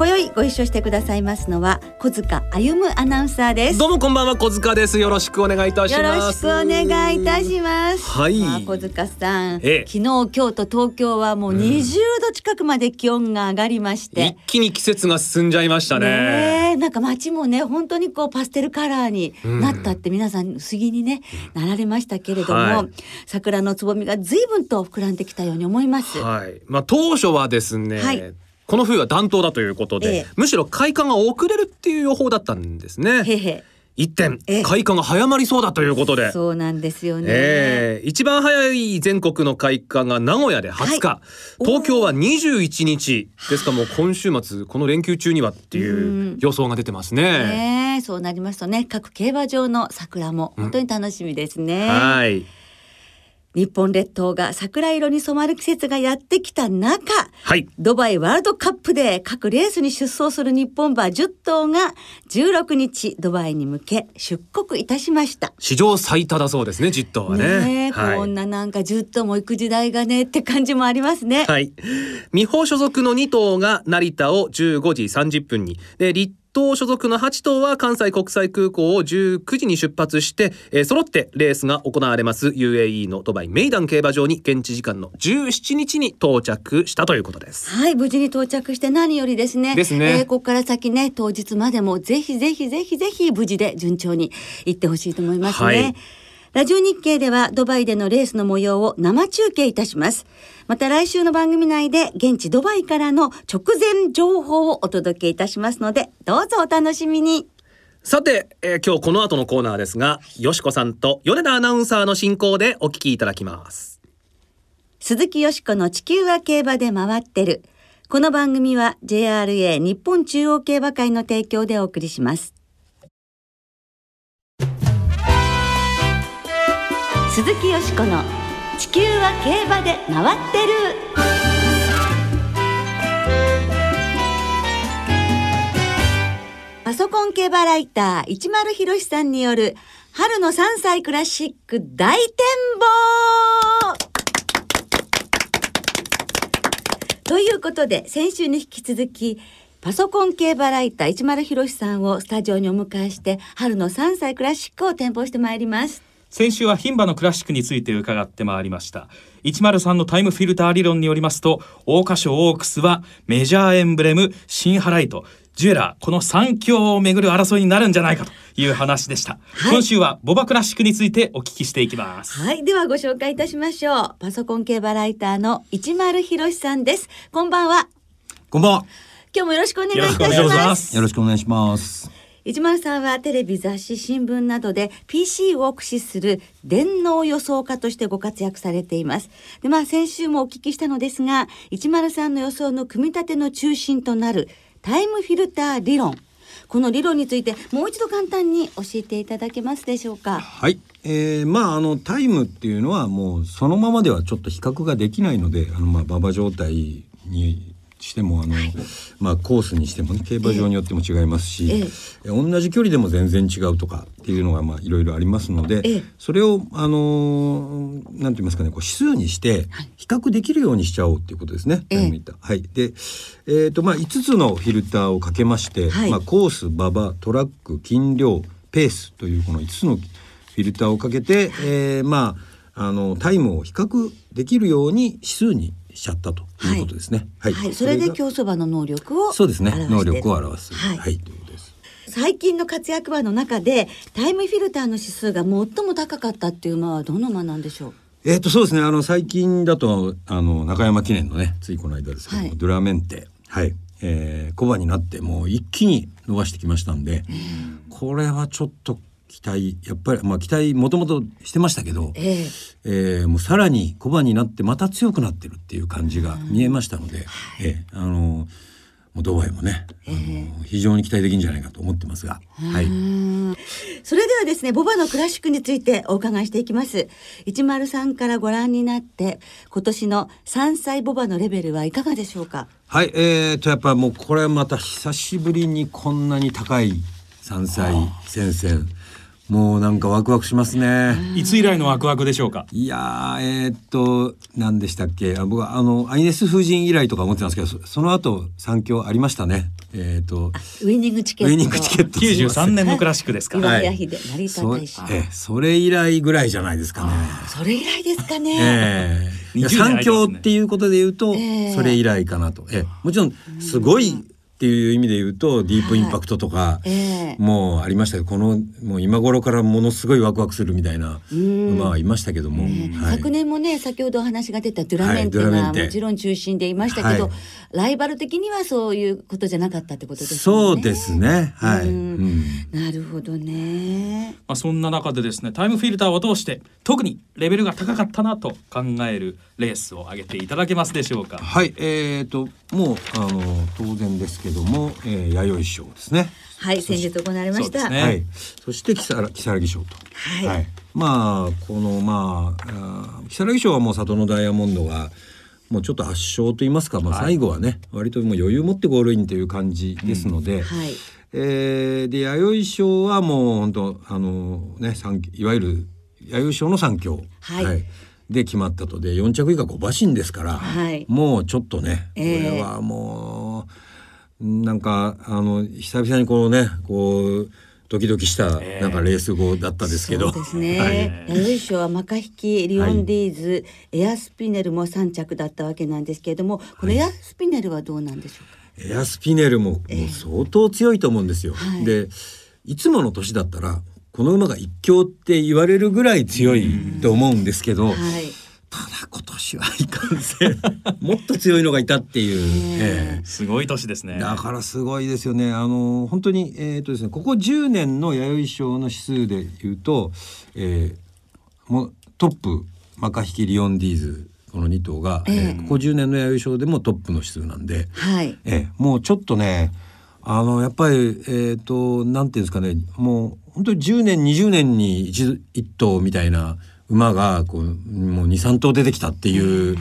今宵ご一緒してくださいますのは小塚歩アナウンサーです。どうもこんばんは小塚です。よろしくお願いいたします。よろしくお願いいたします。はい、まあ、小塚さん、ええ。昨日今日と東京はもう20度近くまで気温が上がりまして、一気に季節が進んじゃいましたね。なんか街もね本当にこうパステルカラーになったって皆さん不思議にね、なられましたけれども、はい。桜のつぼみが随分と膨らんできたように思います。はい。まあ当初はですね、はいこの冬は暖冬だということで、ええ。むしろ開花が遅れるっていう予報だったんですね。へへ。一点ええ。開花が早まりそうだということで。そうなんですよね。ええ。一番早い全国の開花が名古屋で20日、はい。東京は21日。ですからもう今週末この連休中にはっていう予想が出てますね。ねえそうなりますとね各競馬場の桜も本当に楽しみですね。はい日本列島が桜色に染まる季節がやってきた中はいドバイワールドカップで各レースに出走する日本馬10頭が16日ドバイに向け出国いたしました。史上最多だそうですね、ジットはね。はいこんななんか10頭も行く時代がねって感じもありますね。はい。美穂所属の2頭が成田を15時30分に。で、立東所属の8頭は関西国際空港を19時に出発して、えー揃ってレースが行われます UAE のドバイメイダン競馬場に現地時間の17日に到着したということです。はい、無事に到着して何よりですね。ですねえーここから先ね、当日までもぜひぜひぜひぜひ無事で順調に行ってほしいと思いますね。はいラジオ日経ではドバイでのレースの模様を生中継いたします。また来週の番組内で現地ドバイからの直前情報をお届けいたしますので、どうぞお楽しみに。さて、えー今日この後のコーナーですが、よしこさんと米田アナウンサーの進行でお聞きいただきます。鈴木よしこの地球は競馬で回ってる。この番組は JRA 日本中央競馬会の提供でお送りします。鈴木よしこの地球は競馬で回ってる。パソコン競馬ライター一丸博さんによる春の3歳クラシック大展望ということで先週に引き続きパソコン競馬ライター一丸博さんをスタジオにお迎えして春の3歳クラシックを展望してまいります。先週は牝馬のクラシックについて伺ってまいりました103のタイムフィルター理論によりますと桜花賞オークスはメジャーエンブレムシンハライトジュエラーこの3強をめぐる争いになるんじゃないかという話でした、はい今週はボバクラシックについてお聞きしていきますはい、ではご紹介いたしましょう。パソコン競馬ライターの一丸博さんです。こんばんは。こんばんは。今日もよろしくお願いいたしま。すよろしくお願いします。一丸さんはテレビ雑誌新聞などで PC を駆使する電脳予想家としてご活躍されています。でまあ先週もお聞きしたのですが一丸さんの予想の組み立ての中心となるタイムフィルター理論。この理論についてもう一度簡単に教えていただけますでしょうか？はい。えー、まああのタイムっていうのはもうそのままではちょっと比較ができないので、あのまあ馬場状態にしてもあの、まあコースにしてもね競馬場によっても違いますし、ええ。え同じ距離でも全然違うとかっていうのがまあいろいろありますので、ええ。それをあのーなんて言いますかねこう指数にして比較できるようにしちゃおうっていうことですね。えー。はい。で、えーとまあ5つのフィルターをかけまして、はい。まあコース、馬場、トラック、斤量、ペースというこの5つのフィルターをかけて、えーまああのタイムを比較できるように指数にしちゃったということですね。はい。はい、それでが競走馬の能力をそうですね。能力を表す。はい。はい、ということです。最近の活躍馬の中でタイムフィルターの指数が最も高かったっていう馬はどの馬なんでしょう？えっ、とそうですね。あの最近だとあの中山記念のねついこの間ですけども、はい。ドゥラメンテ。はい、えー、コバになってもう一気に伸ばしてきましたんで、これはちょっと期待やっぱりまあ期待もともとしてましたけど、ええ。えーもうさらに小判になってまた強くなってるっていう感じが見えましたので、えーあのもうドバイもね、あの非常に期待できるんじゃないかと思ってますが、はい。それではですねボバのクラシックについてお伺いしていきます。103からご覧になって今年の3歳ボバのレベルはいかがでしょうか？はい、えー、とやっぱもうこれまた久しぶりにこんなに高い山菜戦線もうなんかワクワクしますね。いつ以来のワクワクでしょうか？いやーえーっと何でしたっけ？あ僕はあのアイネス夫人以来とか思ってたんですけどそその後三強ありましたね。えーっとウイニングチケット。ウイニングチケット。93年のクラシックですか？岩屋秀成田そ大使。えそれ以来ぐらいじゃないですかね。それ以来ですかね、ええ。いや20年三強っていうことで言うと、ええ。それ以来かなと、ええ。もちろんすごいっていう意味で言うと、ディープインパクトとか、ええ。もうありましたけどこのもう今頃からものすごいワクワクするみたいなうん。馬はいましたけども、はい。昨年もね先ほどお話が出たドゥラメンテがもちろん中心でいましたけど、はい。ライバル的にはそういうことじゃなかったってことですね。そうですね。はい、なるほどね。まあ、そんな中でですねタイムフィルターを通して特にレベルが高かったなと考えるレースを挙げていただけますでしょうか？はいえー、ともうあの当然ですけども、えー、弥生賞ですね。はい先日行われました。そうですね。はい、そして木更木更木賞と、はい。まあこのまああー木更木賞はもう里のダイヤモンドがもうちょっと圧勝と言いますか、まあ、最後はね、割ともう余裕持ってゴールインという感じですので、はい。えーで弥生賞はもう本当あのね三いわゆる弥生賞の三強、はいで決まったと。で4着以下5馬身ですから、はい。もうちょっとねこえ。えれはもう、なんかあの久々にこうねこうドキドキしたええ。なんかレース後だったですけど、そうですね。はい。弥生賞はマカヒキ、リオンディーズ、エアスピネルも3着だったわけなんですけれども、このエアスピネルはどうなんでしょうか？エアスピネルももう相当強いと思うんですよ。はい。でいつもの年だったらこの馬が一強って言われるぐらい強いと思うんですけど、はい。ただ今年はいかんせん。もっと強いのがいたっていう、え。えすごい年ですね。えだからすごいですよね。あの本当にえっ、とですねここ10年の弥生賞の指数でいうと、えーもうトップマカヒキリオンディーズこの2頭が、えええ。ーここ10年の弥生賞でもトップの指数なんで、はい。ええ、もうちょっとねあのやっぱりえっ、となんていうんですかねもう本当に10年20年に一一頭みたいな馬がこうもう23頭出てきたっていう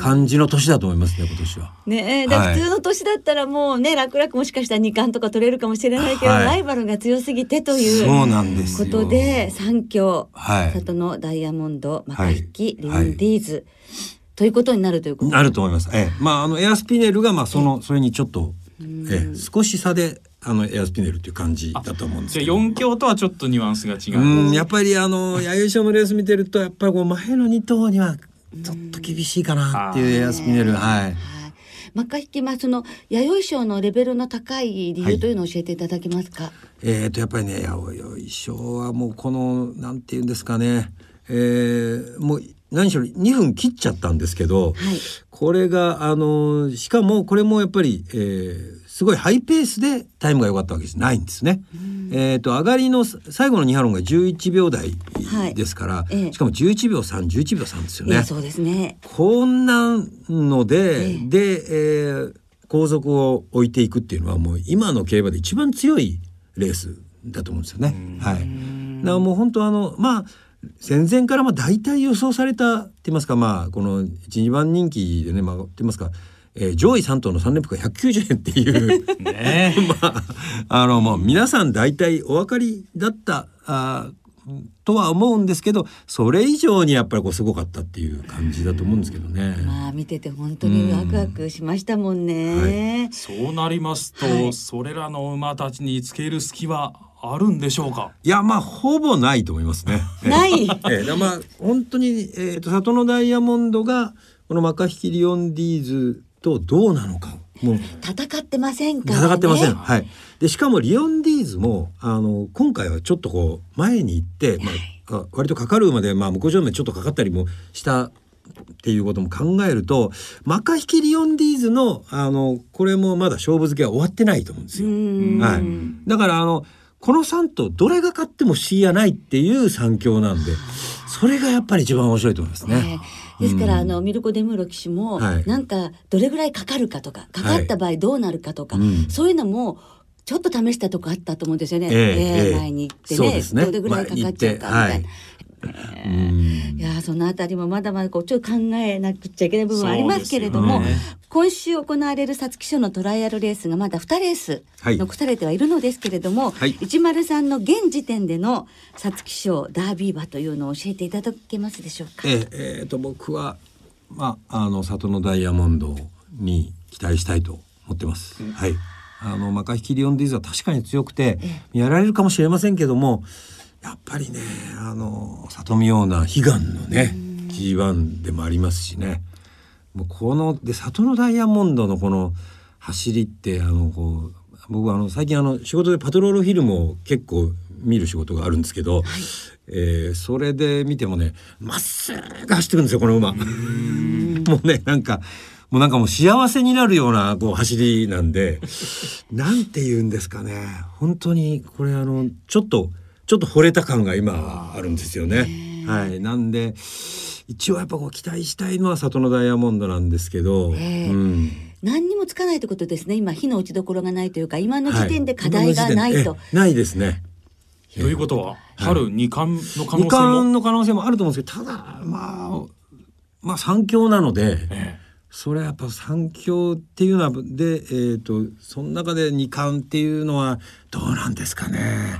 感じの年だと思いますね今年は。ねえ、普通の年だったらもうね、楽々もしかしたら二冠とか取れるかもしれないけど、はい。ライバルが強すぎてというそうなんですこよ。とで三強、はい。里のダイヤモンド、マカヒキ、リンディーズ、ということになるということなると思います。ええ、まああのエアスピネルがまあそのそれにちょっと、ええ、少し差であのエアスピネルっていう感じだと思うんですじゃあけど。4強とはちょっとニュアンスが違う、うん、やっぱりあの弥生賞のレース見てるとやっぱりこう前の2頭にはちょっと厳しいかなっていうエアスピネル、はい。はい。マカヒキ、まあその弥生賞のレベルの高い理由というのを教えていただけますか？えー、とやっぱりね弥生賞はもうこのなんて言うんですかね、えー、もう何しろ2分切っちゃったんですけど、はい。これがあのしかもこれもやっぱり、えーすごいハイペースでタイムが良かったわけじゃないんですね。えー、と上がりの最後の2ハロンが11秒台はいですから、ええしかも11秒311秒3ですよね。ええそうですね。こんなので、ええで、えー後続を置いていくっていうのはもう今の競馬で一番強いレースだと思うんですよね。はい。だからもう本当あのまあ戦前からまあ大体予想されたって言いますかまあこの一二番人気でねまあって言いますか、えー上位3頭の3連複が190円っていう。ねえ まあ、あのもう皆さん大体お分かりだったあとは思うんですけどそれ以上にやっぱりこうすごかったっていう感じだと思うんですけどね。まあ見てて本当にワクワクしましたもんね。そうなりますと、はいそれらの馬たちにつける隙はあるんでしょうか？いやまあほぼないと思いますね。ない？ええまあ本当に、えー、と里のダイヤモンドがこのマカヒキリオンディーズとどうなのかもう戦ってませんからね。戦ってません。はい。でしかもリオンディーズもあの今回はちょっとこう前に行って、まあ、あ割とかかる馬でまあ向こう上面ちょっとかかったりもしたっていうことも考えるとマカヒキリオンディーズのあのこれもまだ勝負付けは終わってないと思うんですうよ。ん。はい。だからあのこの3頭どれが勝っても不思議はないっていう三強なんでそれがやっぱり一番面白いと思いますね。ねですから、うん。あのミルコ・デムーロ騎手も、はい。なんかどれぐらいかかるかとかかかった場合どうなるかとか、うん。そういうのもちょっと試したとこあったと思うんですよね、ええええ。前に行ってねね。どれぐらいかかっちゃうかみたいな。まあいやーそのあたりもまだまだこうちょっと考えなくちゃいけない部分はありますけれども、ね。今週行われる皐月賞のトライアルレースがまだ2レースはい。残されてはいるのですけれども、はい。103の現時点での皐月賞ダービー馬というのを教えていただけますでしょうか？えええーと僕はまああの里のダイヤモンドに期待したいと思ってます。はい。あのマカヒキリオンディーズは確かに強くてやられるかもしれませんけども、やっぱりねあの里見ような悲願のね G1 でもありますしね。もうこので里のダイヤモンドのこの走りってあのこう僕はあの最近あの仕事でパトロールフィルムを結構見る仕事があるんですけど、えーそれで見てもねまっすぐ走ってくるんですよこの馬。もうねなんかもうなんかもう幸せになるようなこう走りなんでなんて言うんですかね本当にこれあのちょっとちょっと惚れた感が今あるんですよね。はい、なんで一応やっぱこう期待したいのは里のダイヤモンドなんですけど、ええ。うん、何にもつかないということですね。今火の打ちどころがないというか今の時点で課題がはないと、今の時点ええないですね。ということは春二冠の可能性二も、冠の可能性もあると思うんですけどただまあまあ三強なので。えそれはやっぱ三強っていうのはで、えー、とその中で二冠っていうのはどうなんですかね。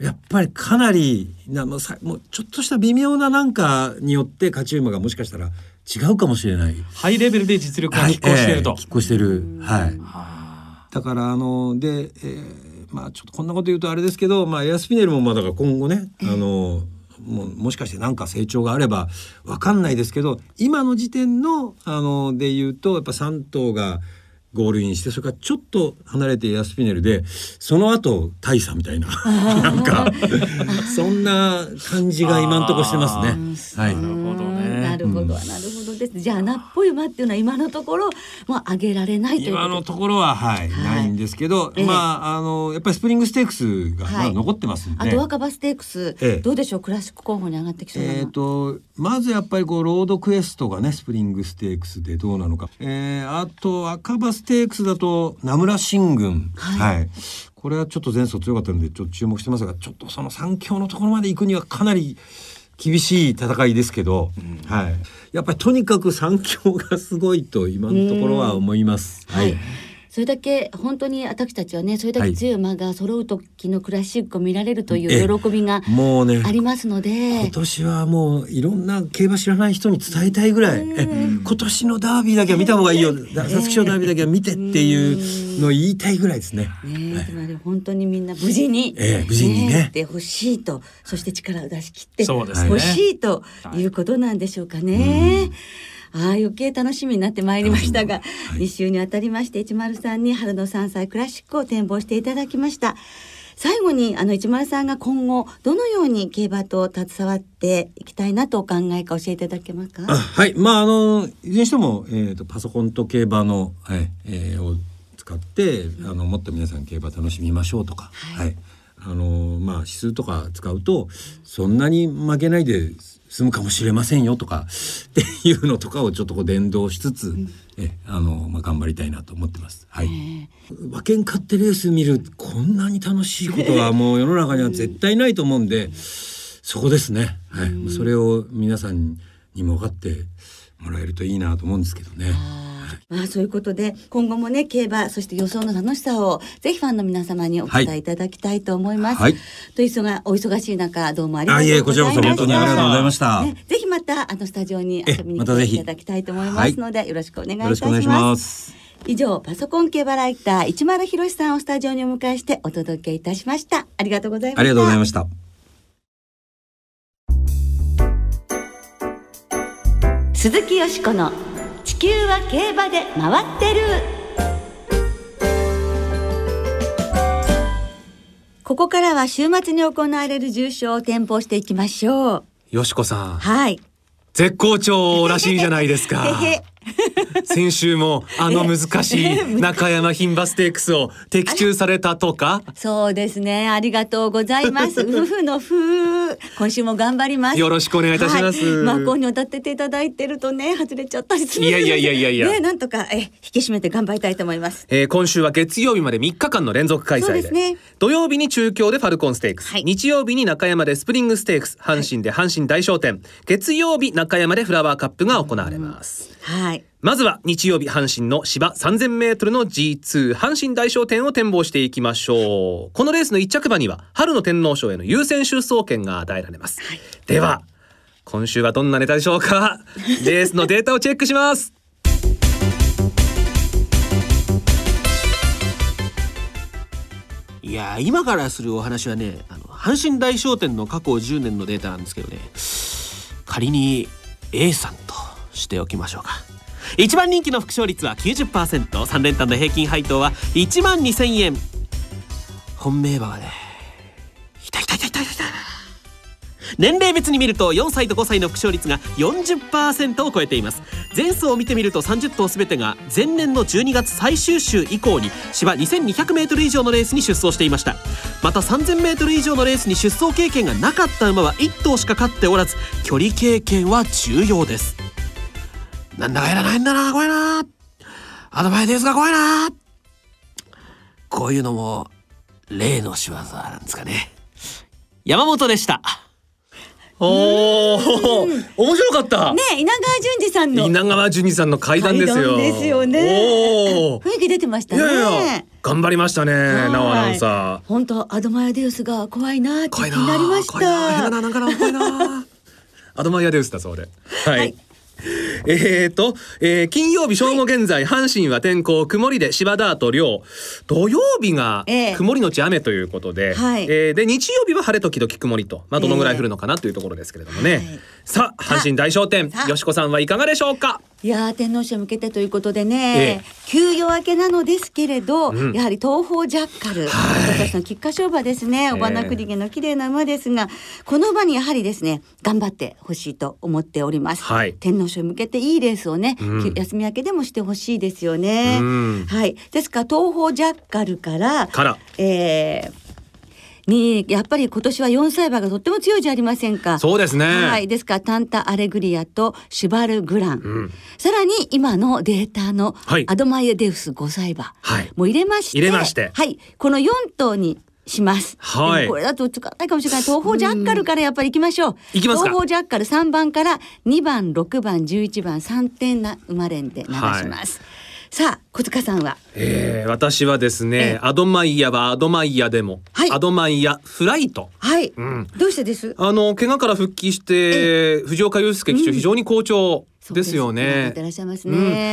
やっぱりかなりなもうさもうちょっとした微妙ななんかによって勝ち馬がもしかしたら違うかもしれない。えハイレベルで実力が拮抗していると、はいええ拮抗してる。はい。はだからあので、えーまあちょっとこんなこと言うとあれですけど、まあエアスピネルもまあだから今後ね、あのもうもしかして何か成長があればわかんないですけど、今の時点のあので言うとやっぱ3頭がゴールインしてそれからちょっと離れてエアスピネルでその後大差みたいな。なんかそんな感じが今のところしてますね。はい。なるほどね。うん。なるほど、なるほどです。じゃあ穴っぽい馬っていうのは今のところもう上げられないという今のところははい、はい。ないんですけど、ええ。まああのやっぱりスプリングステークスがまはい。だ残ってますんで、あと若葉ステークス、ええ。どうでしょう？クラシック候補に上がってきそうな。の、えー、とまずやっぱりこうロードクエストがねスプリングステークスでどうなのか、えー、あと若葉ステークスだとナムラシングン。はい。これはちょっと前走強かったのでちょっと注目してますがちょっとその三強のところまで行くにはかなり厳しい戦いですけど、はい、やっぱりとにかく三強がすごいと今のところは思います。はい、それだけ本当に私たちはねそれだけ強い。馬が揃う時のクラシックを見られるという喜びがもうねありますので、今年はもういろんな競馬知らない人に伝えたいぐらい、え今年のダービーだけは見た方がいいよ。皐月賞ダービーだけは見てっていうのを言いたいぐらいですね。ねつまり本当にみんな無事に、ええ無事にね。ってほしいとそして力を出し切ってそうですね。欲しいとい。うことなんでしょうかね。ああ余計楽しみになってまいりましたが、2週にあたりまして103に春の3歳クラシックを展望していただきました。最後にあの103が今後どのように競馬と携わっていきたいなとお考えか教えていただけますか？あはいまああのいずれにしても、えー、とパソコンと競馬の、はいえーを使ってあのもっと皆さん競馬楽しみましょうとか、はいあのまあ指数とか使うとそんなに負けないで済むかもしれませんよとか っていうのとかをちょっとこう伝導しつつ、えあのまあ頑張りたいなと思ってます。はい。馬券買ってレース見るこんなに楽しいことは もう世の中には絶対ないと思うんで、そこですね。はい。それを皆さんにも分かってもらえるといいなと思うんですけどね。まあそういうことで今後もね競馬そして予想の楽しさをぜひファンの皆様にお伝えいただきたいと思います。はいというがお忙しい中どうもありがとうございました。あいえこちらこそ本当にありがとうございましたね、ぜひまたあのスタジオに遊びに来えまたぜひていただきたいと思いますので、よろしくお願いいたします。以上パソコン競馬ライター市丸博さんをスタジオにお迎えしてお届けいたしました。ありがとうございました。ありがとうございました。鈴木よしこの地球は競馬で回ってる。ここからは週末に行われる重賞を展望していきましょう。よしこさん。はい。絶好調らしいじゃないですか。へへ 先週もあの難しい中山牝馬ステークスを的中されたとか？そうですね。ありがとうございます。夫婦の夫。今週も頑張ります。よろしくお願いいたしますはい、まあ、こうに歌ってていただいてるとね、外れちゃったりするいやいやいやいやいやね、なんとか、え、引き締めて頑張りたいと思います。えー今週は月曜日まで3日間の連続開催でね土曜日に中京でファルコンステークス、はい日曜日に中山でスプリングステークス阪神で阪神大商店、月曜日中山でフラワーカップが行われます、はい。まずは日曜日阪神の芝 3000m の G2 阪神大商店を展望していきましょう。このレースの1着馬には春の天皇賞への優先出走権が与えられます、では今週はどんなネタでしょうか？レースのデータをチェックします。いやー今からするお話はねあの阪神大商店の過去10年のデータなんですけどね。仮に A さんとしておきましょうか一番人気の副勝率は 90%3 連単の平均配当は1万2000円。本命馬はね年齢別に見ると4歳と5歳の副勝率が40%を超えています。前走を見てみると30頭全てが前年の12月最終週以降に芝 2200m 以上のレースに出走していました。また 3000m 以上のレースに出走経験がなかった馬は1頭しか勝っておらず距離経験は重要です。なんだかやらないんだな怖いなアドバイですが怖いなこういうのも例の仕業なんですかね山本でしたおお面白かった、ね、稲川淳二さんの稲川淳二さんの階段ですよ。階段ですよねおお。雰囲気出てましたね。いやいや、頑張りましたね、はいなおアナウンサ本当アドマイアデウスが怖いなってー。気怖いなになりまし怖いな変た。ななんかな怖いな。アドマイアデウスだそうで。はい。はい えーと、えー金曜日正午現在、阪神は天候曇りで芝ダート量土曜日がええ。曇りのち雨ということで、はい。えーで日曜日は晴れ時々曇りと、まあ、どのぐらい降るのかなというところですけれどもね、はいさあ阪神大商店よしこさんはいかがでしょうか？いやー天皇賞に向けてということでえね、休養明けなのですけれど、うん。やはり東方ジャッカル、今年の菊花賞馬ですね、え尾花栗毛の綺麗な馬ですが、この馬にやはりですね、頑張ってほしいと思っております。はい。天皇賞に向けていいレースをね、うん。休み明けでもしてほしいですよね。うん。はい、ですから東方ジャッカルから、から。えーにやっぱり今年は4歳馬がとっても強いじゃありませんか。そうですね。はい、ですからタンタ・アレグリアとシュバル・グラン、ん。さらに今のデータのはい。アドマイエデウス5歳馬、はい。もう入れまして入れまして。はい、この4頭にします。はい。これだと使わないかもしれない。東方ジャッカルからやっぱり行きましょう。行きますか？東方ジャッカル3番から2番、6番、11番、3点な生まれんで流します。さあ、小塚さんは？えー私はですね、ええ。アドマイヤはアドマイヤでも、はい。アドマイヤフライト。はい。ん。どうしてです？あの怪我から復帰して藤岡祐介騎手非常に好調ですよね。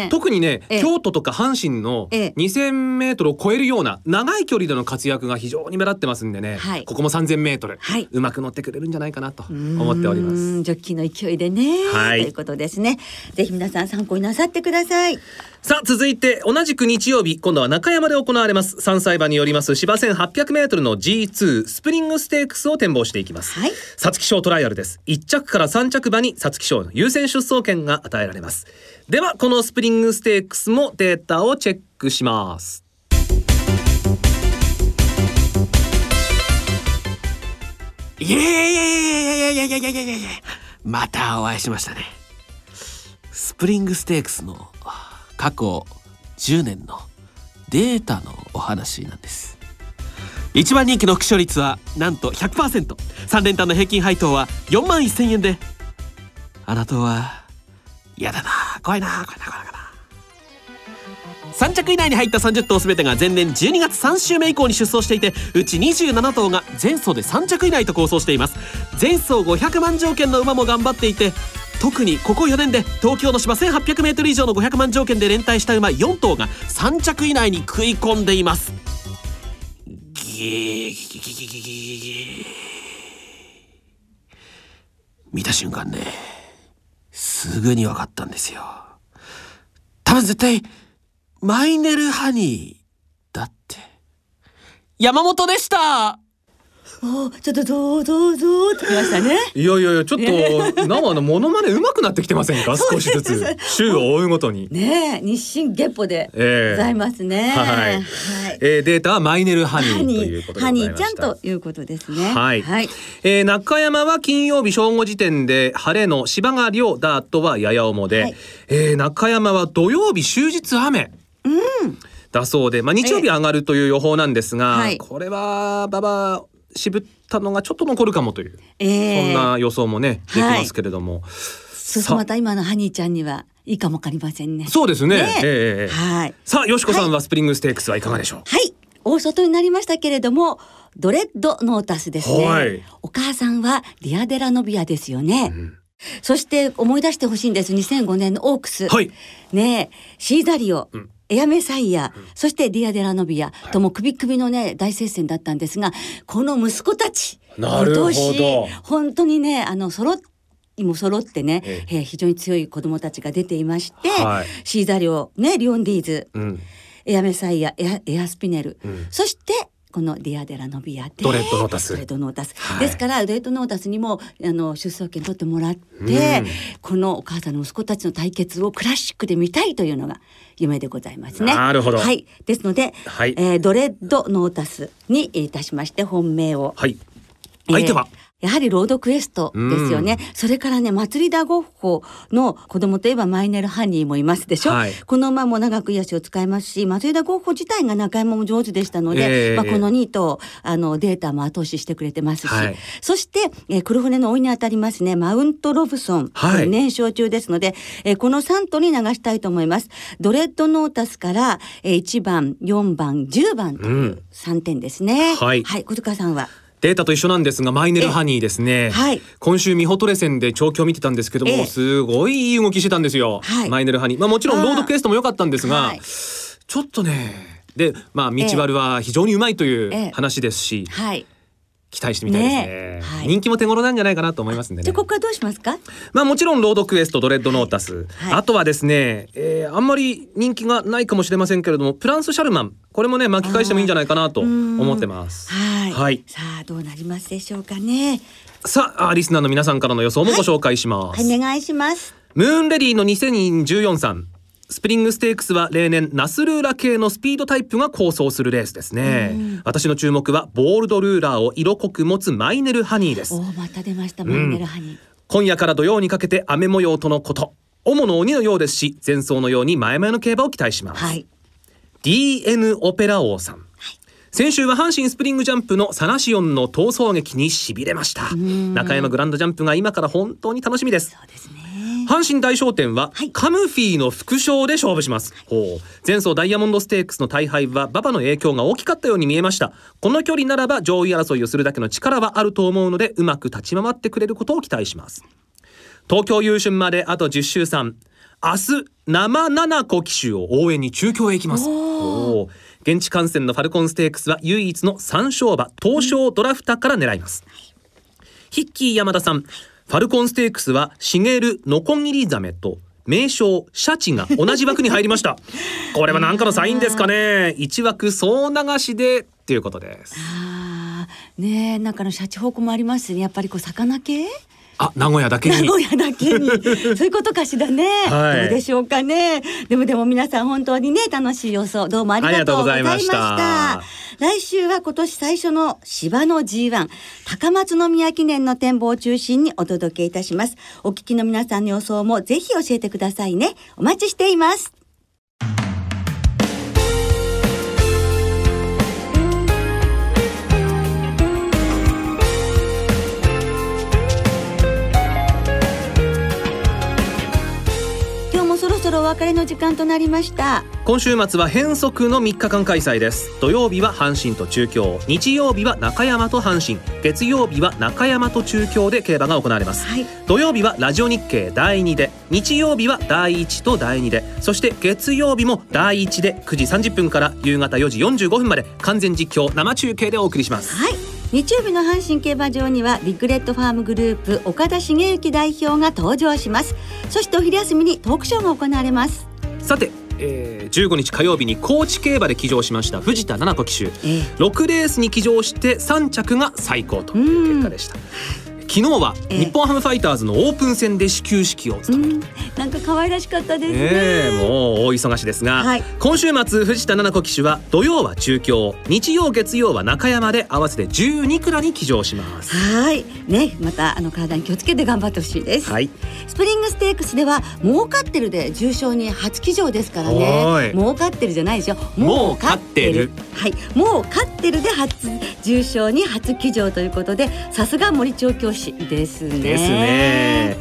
特にね、ええ。京都とか阪神のええ。2000メートルを超えるような長い距離での活躍が非常に目立ってますんでね、はい。ここも3000メートル、はい。うまく乗ってくれるんじゃないかなと思っております。うんジョッキーの勢いでね、はい。ということですね。ぜひ皆さん参考になさってください。さあ続いて同じく日曜日今度は中山で行われます。3歳馬によります芝 1800m の G2 スプリングステークスを展望していきます。はい。皐月賞トライアルです。1着から3着馬に皐月賞の優先出走権が与えられます。ではこのスプリングステークスもデータをチェックします。いやいやいやいやいやいやいやいやいやまたお会いしましたね。スプリングステークスの過去10年のデータのお話なんです。一番人気の副勝率はなんと 100%3 連単の平均配当は4万1000円で。あなたは嫌だな。怖いな。怖いな怖いな。怖いな3着以内に入った30頭全てが前年12月3週目以降に出走していてうち27頭が前走で3着以内と構想しています。前走500万条件の馬も頑張っていて特にここ4年で東京の芝 1800m 以上の500万条件で連帯した馬4頭が3着以内に食い込んでいます。ギーギギギギギギギ見た瞬間ね。すぐに分かったんですよ。多分絶対マイネルハニーだって。山本でした。おちょっとどうぞうぞってきましたね。いやいやいやちょっとなおあのモノマネ上手くなってきてませんか？少しずつ。週を追うごとに。ねえ日進月歩でええ。ございますね。はい。はい。えー、データはマイネルハニーとハニいうことでござハいました。ニーちゃんということですね。はい、はい。えー中山は金曜日正午時点で晴れの芝が亮ダートはやや重で、はい。えー中山は土曜日終日雨。だそうで、まあ、日曜日上がるという予報なんですが、はい。これは馬場渋ったのがちょっと残るかもという、ええそんな予想もねできますけれども、さそうそうまた今のハニーちゃんにはいいかもわかりませんね。そうですねねええええはい。さあよしこさんはスプリングステークスはいかがでしょう、はい。大外になりましたけれども、ドレッドノータスですね。はいお母さんはディアデラノビアですよね。そして思い出してほしいんです。2005年のオークス。はいねえ、シーザリオ。んエアメサイア、そしてディアデラノビアとも首首のね大接戦だったんですがこの息子たちなるほど。今年本当にねあの揃っも揃ってね、ええ。ー非常に強い子供たちが出ていまして、はい。シーザリオねリオンディーズ、うん。エアメサイアエアエアスピネル、ん。そしてこのディアデラノビアでドレッドノータス。ドレッドノータス、はい。ですからドレッドノータスにもあの出走権取ってもらって、うん。このお母さんの息子たちの対決をクラシックで見たいというのが夢でございますね。なるほど。はい、ですので、はい。えードレッドノータスにいたしまして本命を。はい。相手は、えーやはりロードクエストですよね。それからね、祭りだゴッホの子供といえばマイネルハニーもいますでしょ。はいこの馬も長く癒しを使いますし、祭りだゴッホ自体が中山も上手でしたので、えーまあ、この2頭、あの、データも後押ししてくれてますし、はいそして、えー黒船の追いに当たりますね、マウントロブソン、はいこれ燃焼中ですので、えーこの3頭に流したいと思います。ドレッドノータスから、えー1番、4番、10番という3点ですね。はいはい、小塚さんは？データと一緒なんですがマイネルハニーですね、はい。今週ミホトレ戦で調教を見てたんですけども、ええ。すごいいい動きしてたんですよ、はい。マイネルハニー。まあもちろんロー。ドクエストも良かったんですが、はい。ちょっとね。でまあ道悪は非常にうまいといええ。う話ですし、はい。期待してみたいですね。ねえ。はい。人気も手頃なんじゃないかなと思いますんでね。じゃあここからどうしますか？まあもちろんロードクエストドレッドノータス、はい。あとはですね、えーあんまり人気がないかもしれませんけれどもプランスシャルマン。これもね巻き返してもいいんじゃないかなと思ってます。はい。はい。さあどうなりますでしょうかね。さあリスナーの皆さんからの予想もご紹介します、はい、お願いします。ムーンレディの2014さんスプリングステークスは例年ナスルーラ系のスピードタイプが好走するレースですね。私の注目はボールドルーラーを色濃く持つマイネルハニーです。また出ましたマイネルハニー。今夜から土曜にかけて雨模様とのこと主の鬼のようですし前走のように前々の競馬を期待します、はい。DN オペラ王さん、先週は阪神スプリングジャンプのサナシオンの逃走劇に痺れました。中山グランドジャンプが今から本当に楽しみです。そうですね。阪神大商店は、はい。カムフィーの副賞で勝負します、ほう。前走ダイヤモンドステークスの大敗は馬場の影響が大きかったように見えました。この距離ならば上位争いをするだけの力はあると思うのでうまく立ち回ってくれることを期待します。東京優春まであと10週3明日生七子騎手を応援に中京へ行きます。現地観戦のファルコンステークスは唯一の3勝馬東証ドラフタから狙います。ヒッキー山田さん、ファルコンステークスはシゲルノコギリザメと名称シャチが同じ枠に入りました。これは何かのサインですかね。一枠総流しでっていうことです。ああねえなんかのシャチホコもありますねやっぱりこう魚系？あ、名古屋だけに。名古屋だけに。そういうことかしらね、はい。どうでしょうかね。でもでも皆さん本当にね楽しい予想どうもありがとうございました。来週は今年最初の芝の G1 高松宮記念の展望を中心にお届けいたします。お聞きの皆さんの予想もぜひ教えてくださいね。お待ちしていますそろお別れの時間となりました。今週末は変則の3日間開催です。土曜日は阪神と中京。日曜日は中山と阪神。月曜日は中山と中京で競馬が行われます。はい。土曜日はラジオ日経第2で。日曜日は第1と第2で。そして月曜日も第1で。9時30分から夕方4時45分まで。完全実況生中継でお送りします。はい日曜日の阪神競馬場にはビッグレッドファームグループ岡田繁幸代表が登場します。そしてお昼休みにトークショーが行われます。さてえー、15日火曜日に高知競馬で騎乗しました藤田七子騎手。ええ。6レースに騎乗して3着が最高という結果でした昨日はええ。日本ハムファイターズのオープン戦で始球式を務める。うん。なんか可愛らしかったですね。ええもう大忙しですが、はい。今週末藤田七子騎手は土曜は中京日曜月曜は中山で合わせて12鞍に騎乗します。はい、ね、またあの体に気をつけて頑張ってほしいです。はい。スプリングステークスでは儲かってるで重賞に初騎乗ですからね。い。儲かってるじゃないですよ。もう勝ってる。はい。もう勝ってるで初重賞に初騎乗ということでさすが森調教師ですね。ですね。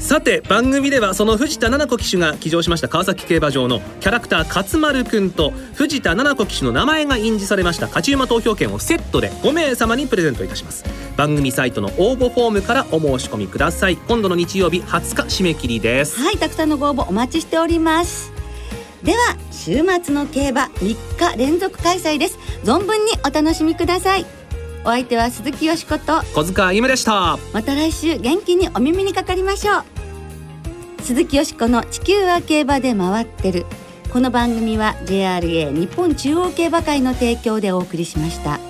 さて番組ではその藤田七子騎手が騎乗しました川崎競馬場のキャラクター勝丸くんと藤田七子騎手の名前が印字されました。勝ち馬投票券をセットで5名様にプレゼントいたします。番組サイトの応募フォームからお申し込みください。今度の日曜日20日締め切りです。はいたくさんのご応募お待ちしております。では週末の競馬3日連続開催です。存分にお楽しみくださいお相手は鈴木よしこと小塚歩夢でした。また来週元気にお耳にかかりましょう。鈴木よしこの地球は競馬で回ってる。この番組は JRA 日本中央競馬会の提供でお送りしました。